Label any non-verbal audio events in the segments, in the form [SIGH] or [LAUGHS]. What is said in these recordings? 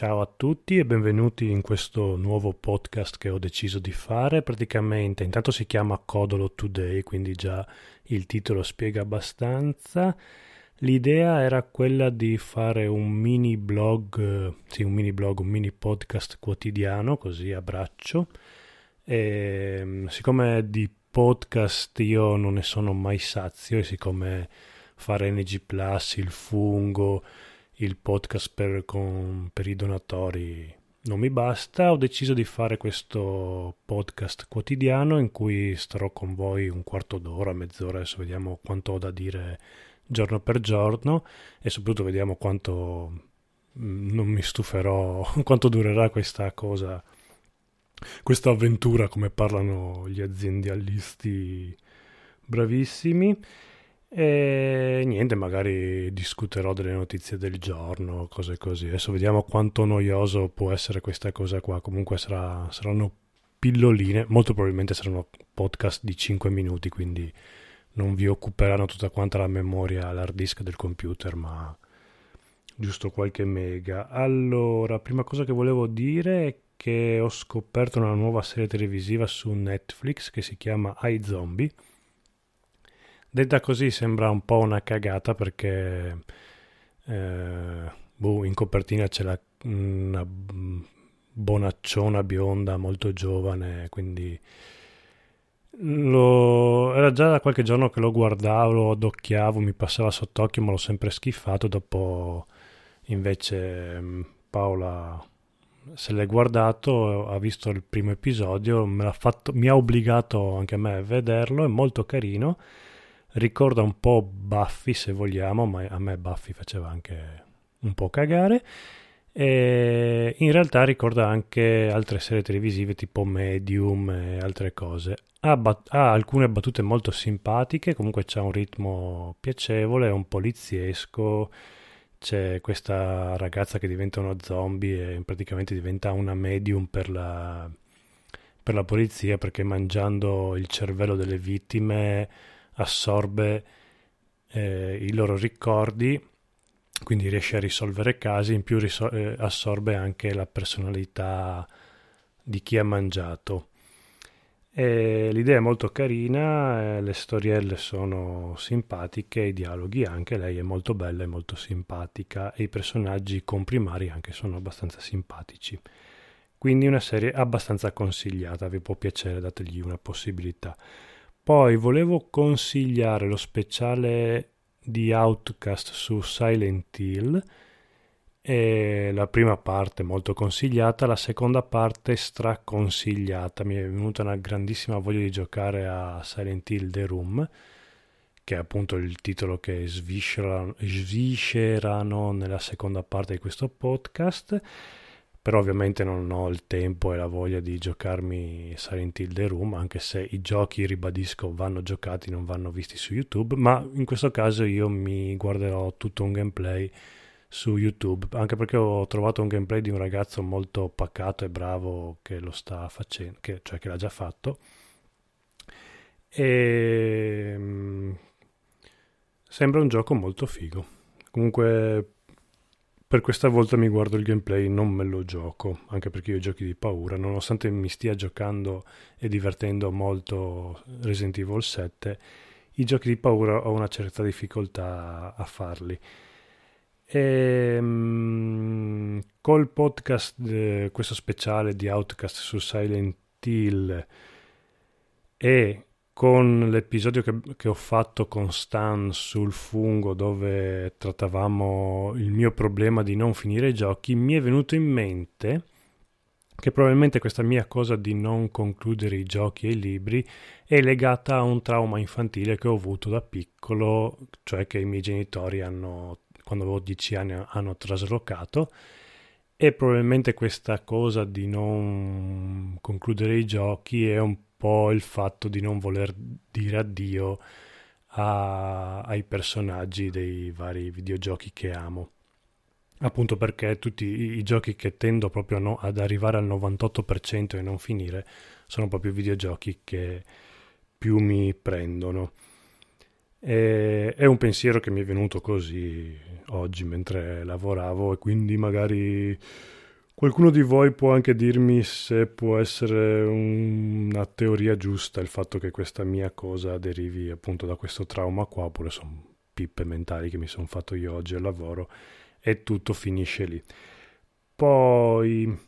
Ciao a tutti e benvenuti in questo nuovo podcast che ho deciso di fare. Praticamente, intanto si chiama Codolo Today, quindi già il titolo spiega abbastanza. L'idea era quella di fare un mini blog, sì, un mini blog, un mini podcast quotidiano, così a braccio. E siccome di podcast io non ne sono mai sazio e siccome fare NG Plus, il fungo, il podcast per, con, per i donatori non mi basta, ho deciso di fare questo podcast quotidiano in cui starò con voi un quarto d'ora, mezz'ora, adesso vediamo quanto ho da dire giorno per giorno e soprattutto vediamo quanto mm, non mi stuferò, [LAUGHS] quanto durerà questa cosa, questa avventura come parlano gli aziendalisti bravissimi. E niente, magari discuterò delle notizie del giorno, cose così. Adesso vediamo quanto noioso può essere questa cosa qua. Comunque sarà, saranno pilloline, molto probabilmente saranno podcast di 5 minuti, quindi non vi occuperanno tutta quanta la memoria, l'hard disk del computer, ma giusto qualche mega. Allora, prima cosa che volevo dire è che ho scoperto una nuova serie televisiva su Netflix che si chiama iZombie Detta così sembra un po' una cagata perché eh, boh, in copertina c'è la, una bonacciona bionda molto giovane, quindi lo, era già da qualche giorno che lo guardavo, lo adocchiavo, mi passava sott'occhio, ma l'ho sempre schifato. Dopo invece Paola se l'è guardato, ha visto il primo episodio, fatto, mi ha obbligato anche a me a vederlo, è molto carino ricorda un po' Buffy se vogliamo, ma a me Buffy faceva anche un po' cagare. E in realtà ricorda anche altre serie televisive tipo Medium e altre cose. Ha, bat- ha alcune battute molto simpatiche, comunque c'è un ritmo piacevole, è un poliziesco. C'è questa ragazza che diventa uno zombie e praticamente diventa una medium per la, per la polizia perché mangiando il cervello delle vittime assorbe eh, i loro ricordi, quindi riesce a risolvere casi, in più risol- eh, assorbe anche la personalità di chi ha mangiato. E l'idea è molto carina, eh, le storielle sono simpatiche, i dialoghi anche, lei è molto bella e molto simpatica e i personaggi comprimari anche sono abbastanza simpatici. Quindi una serie abbastanza consigliata, vi può piacere, dategli una possibilità. Poi volevo consigliare lo speciale di Outcast su Silent Hill. E la prima parte molto consigliata, la seconda parte straconsigliata. Mi è venuta una grandissima voglia di giocare a Silent Hill The Room, che è appunto il titolo che sviscerano, sviscerano nella seconda parte di questo podcast però ovviamente non ho il tempo e la voglia di giocarmi Silent Hill The Room, anche se i giochi, ribadisco, vanno giocati, non vanno visti su YouTube, ma in questo caso io mi guarderò tutto un gameplay su YouTube, anche perché ho trovato un gameplay di un ragazzo molto pacato e bravo che lo sta facendo, che, cioè che l'ha già fatto. E mm, sembra un gioco molto figo. Comunque per questa volta mi guardo il gameplay, non me lo gioco, anche perché io giochi di paura, nonostante mi stia giocando e divertendo molto Resident Evil 7, i giochi di paura ho una certa difficoltà a farli. E, um, col podcast, eh, questo speciale di Outcast su Silent Hill e con l'episodio che, che, ho fatto con Stan sul fungo dove trattavamo il mio problema di non finire i giochi, mi è venuto in mente che probabilmente questa mia cosa di non concludere i giochi e i libri è legata a un trauma infantile che ho avuto da piccolo, cioè che i miei genitori hanno, quando avevo 10 anni, hanno traslocato. E probabilmente questa cosa di non concludere i giochi è un il fatto di non voler dire addio a, ai personaggi dei vari videogiochi che amo. Appunto perché tutti i, i giochi che tendo proprio no, ad arrivare al 98% e non finire sono proprio videogiochi che più mi prendono. E, è un pensiero che mi è venuto così oggi mentre lavoravo e quindi magari Qualcuno di voi può anche dirmi se può essere una teoria giusta il fatto che questa mia cosa derivi appunto da questo trauma qua, oppure sono pippe mentali che mi sono fatto io oggi al lavoro e tutto finisce lì. Poi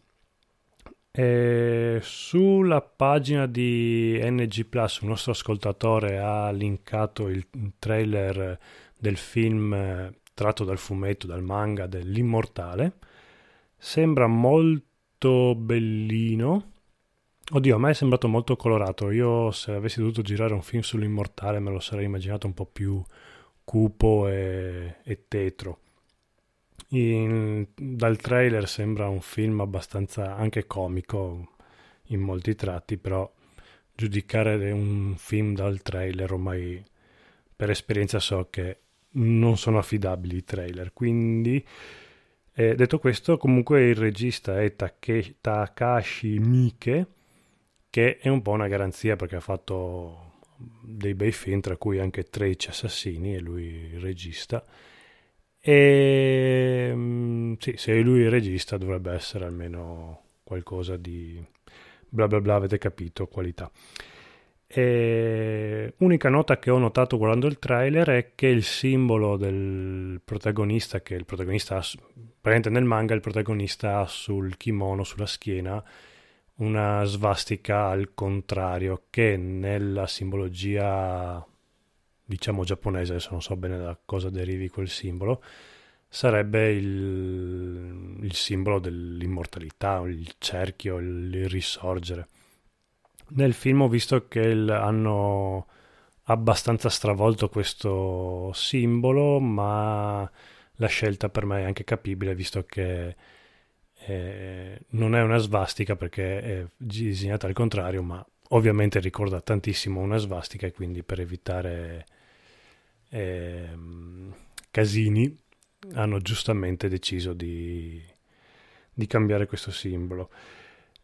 eh, sulla pagina di NG Plus un nostro ascoltatore ha linkato il trailer del film eh, tratto dal fumetto, dal manga dell'Immortale Sembra molto bellino. Oddio, a me è sembrato molto colorato. Io se avessi dovuto girare un film sull'immortale me lo sarei immaginato un po' più cupo e, e tetro. In, dal trailer sembra un film abbastanza anche comico in molti tratti, però giudicare un film dal trailer ormai per esperienza so che non sono affidabili i trailer, quindi eh, detto questo, comunque il regista è Take- Takashi Miike, che è un po' una garanzia perché ha fatto dei bei film, tra cui anche 13 assassini, e lui il regista. E mm, sì, se è lui il regista dovrebbe essere almeno qualcosa di bla bla bla, avete capito, qualità. E unica nota che ho notato guardando il trailer è che il simbolo del protagonista, che il protagonista praticamente nel manga il protagonista ha sul kimono, sulla schiena, una svastica al contrario, che nella simbologia diciamo giapponese, adesso non so bene da cosa derivi quel simbolo, sarebbe il, il simbolo dell'immortalità, il cerchio, il, il risorgere. Nel film ho visto che il, hanno abbastanza stravolto questo simbolo, ma la scelta per me è anche capibile visto che eh, non è una svastica perché è disegnata al contrario, ma ovviamente ricorda tantissimo una svastica e quindi per evitare eh, casini hanno giustamente deciso di, di cambiare questo simbolo.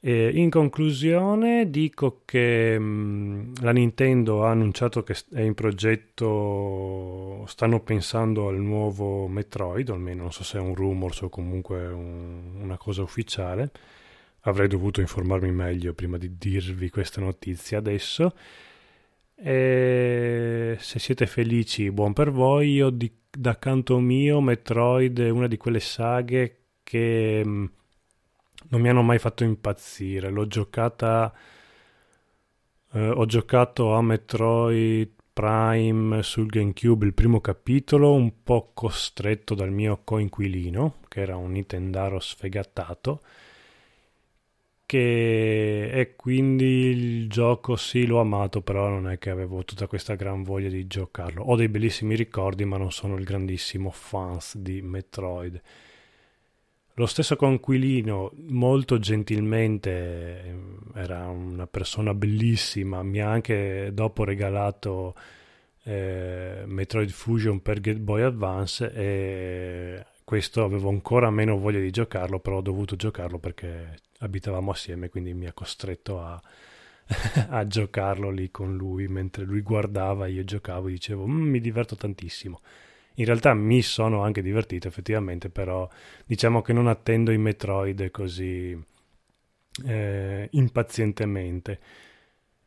E in conclusione dico che mh, mm, la Nintendo ha annunciato che è in progetto, stanno pensando al nuovo Metroid, almeno non so se è un rumors o comunque un, una cosa ufficiale. Avrei dovuto informarmi meglio prima di dirvi questa notizia adesso. E se siete felici, buon per voi. Io di, da canto mio, Metroid è una di quelle saghe che... Mh, mm, non mi hanno mai fatto impazzire. L'ho giocata. Eh, ho giocato a Metroid Prime sul GameCube il primo capitolo, un po' costretto dal mio coinquilino, che era un Nintendaro sfegattato. Che e quindi il gioco sì l'ho amato, però non è che avevo tutta questa gran voglia di giocarlo. Ho dei bellissimi ricordi, ma non sono il grandissimo fans di Metroid. Lo stesso conquilino, molto gentilmente, ehm, era una persona bellissima, mi ha anche dopo regalato eh, Metroid Fusion per Game Boy Advance e questo avevo ancora meno voglia di giocarlo, però ho dovuto giocarlo perché abitavamo assieme, quindi mi ha costretto a, [LAUGHS] a giocarlo lì con lui, mentre lui guardava, io giocavo e dicevo mm, mi diverto tantissimo. In realtà mi sono anche divertito effettivamente, però diciamo che non attendo i Metroid così eh, impazientemente.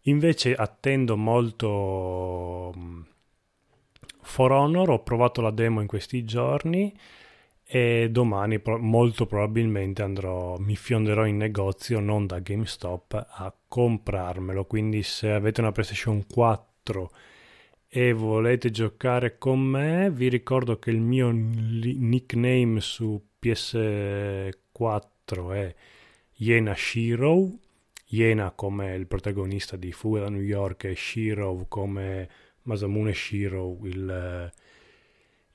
Invece attendo molto mm, For Honor, ho provato la demo in questi giorni e domani pro- molto probabilmente andrò, mi fionderò in negozio, non da GameStop, a comprarmelo. Quindi se avete una PlayStation 4 e volete giocare con me, vi ricordo che il mio nickname su PS4 è Yena Shiro, Yena come il protagonista di Fuga da New York e Shiro come Masamune Shiro, il,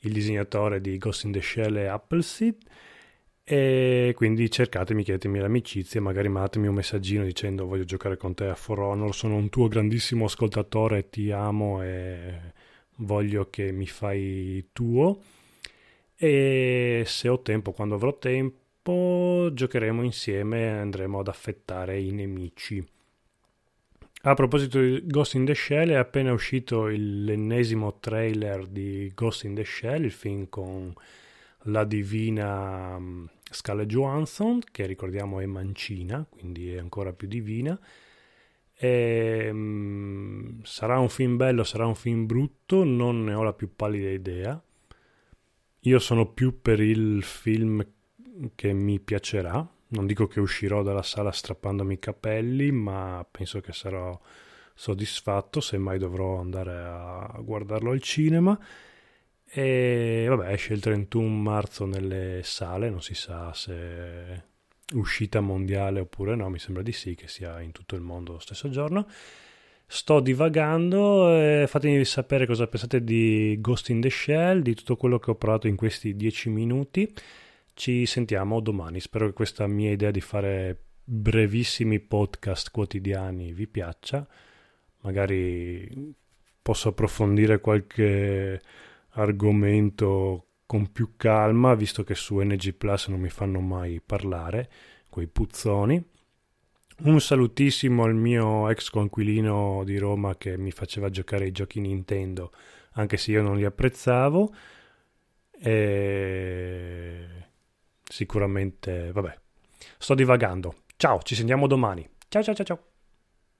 il disegnatore di Ghost in the Shell e Appleseed e quindi cercatemi, chiedetemi l'amicizia, magari mandatemi un messaggino dicendo voglio giocare con te a For Honor, sono un tuo grandissimo ascoltatore, ti amo e voglio che mi fai tuo. E se ho tempo, quando avrò tempo, giocheremo insieme e andremo ad affettare i nemici. A proposito di Ghost in the Shell, è appena uscito l'ennesimo trailer di Ghost in the Shell, il film con la divina Scarlett Johansson, che ricordiamo è mancina, quindi è ancora più divina. E, um, sarà un film bello, sarà un film brutto, non ne ho la più pallida idea. Io sono più per il film che mi piacerà. Non dico che uscirò dalla sala strappandomi i capelli, ma penso che sarò soddisfatto, semmai dovrò andare a guardarlo al cinema. E vabbè, esce il 31 marzo nelle sale, non si sa se uscita mondiale oppure no, mi sembra di sì che sia in tutto il mondo lo stesso giorno. Sto divagando, fatemi sapere cosa pensate di Ghost in the Shell, di tutto quello che ho provato in questi 10 minuti. Ci sentiamo domani, spero che questa mia idea di fare brevissimi podcast quotidiani vi piaccia. Magari posso approfondire qualche argomento con più calma, visto che su NG Plus non mi fanno mai parlare, quei puzzoni. Un salutissimo al mio ex conquilino di Roma che mi faceva giocare i giochi Nintendo, anche se io non li apprezzavo. E sicuramente, vabbè, sto divagando. Ciao, ci sentiamo domani. Ciao ciao ciao ciao.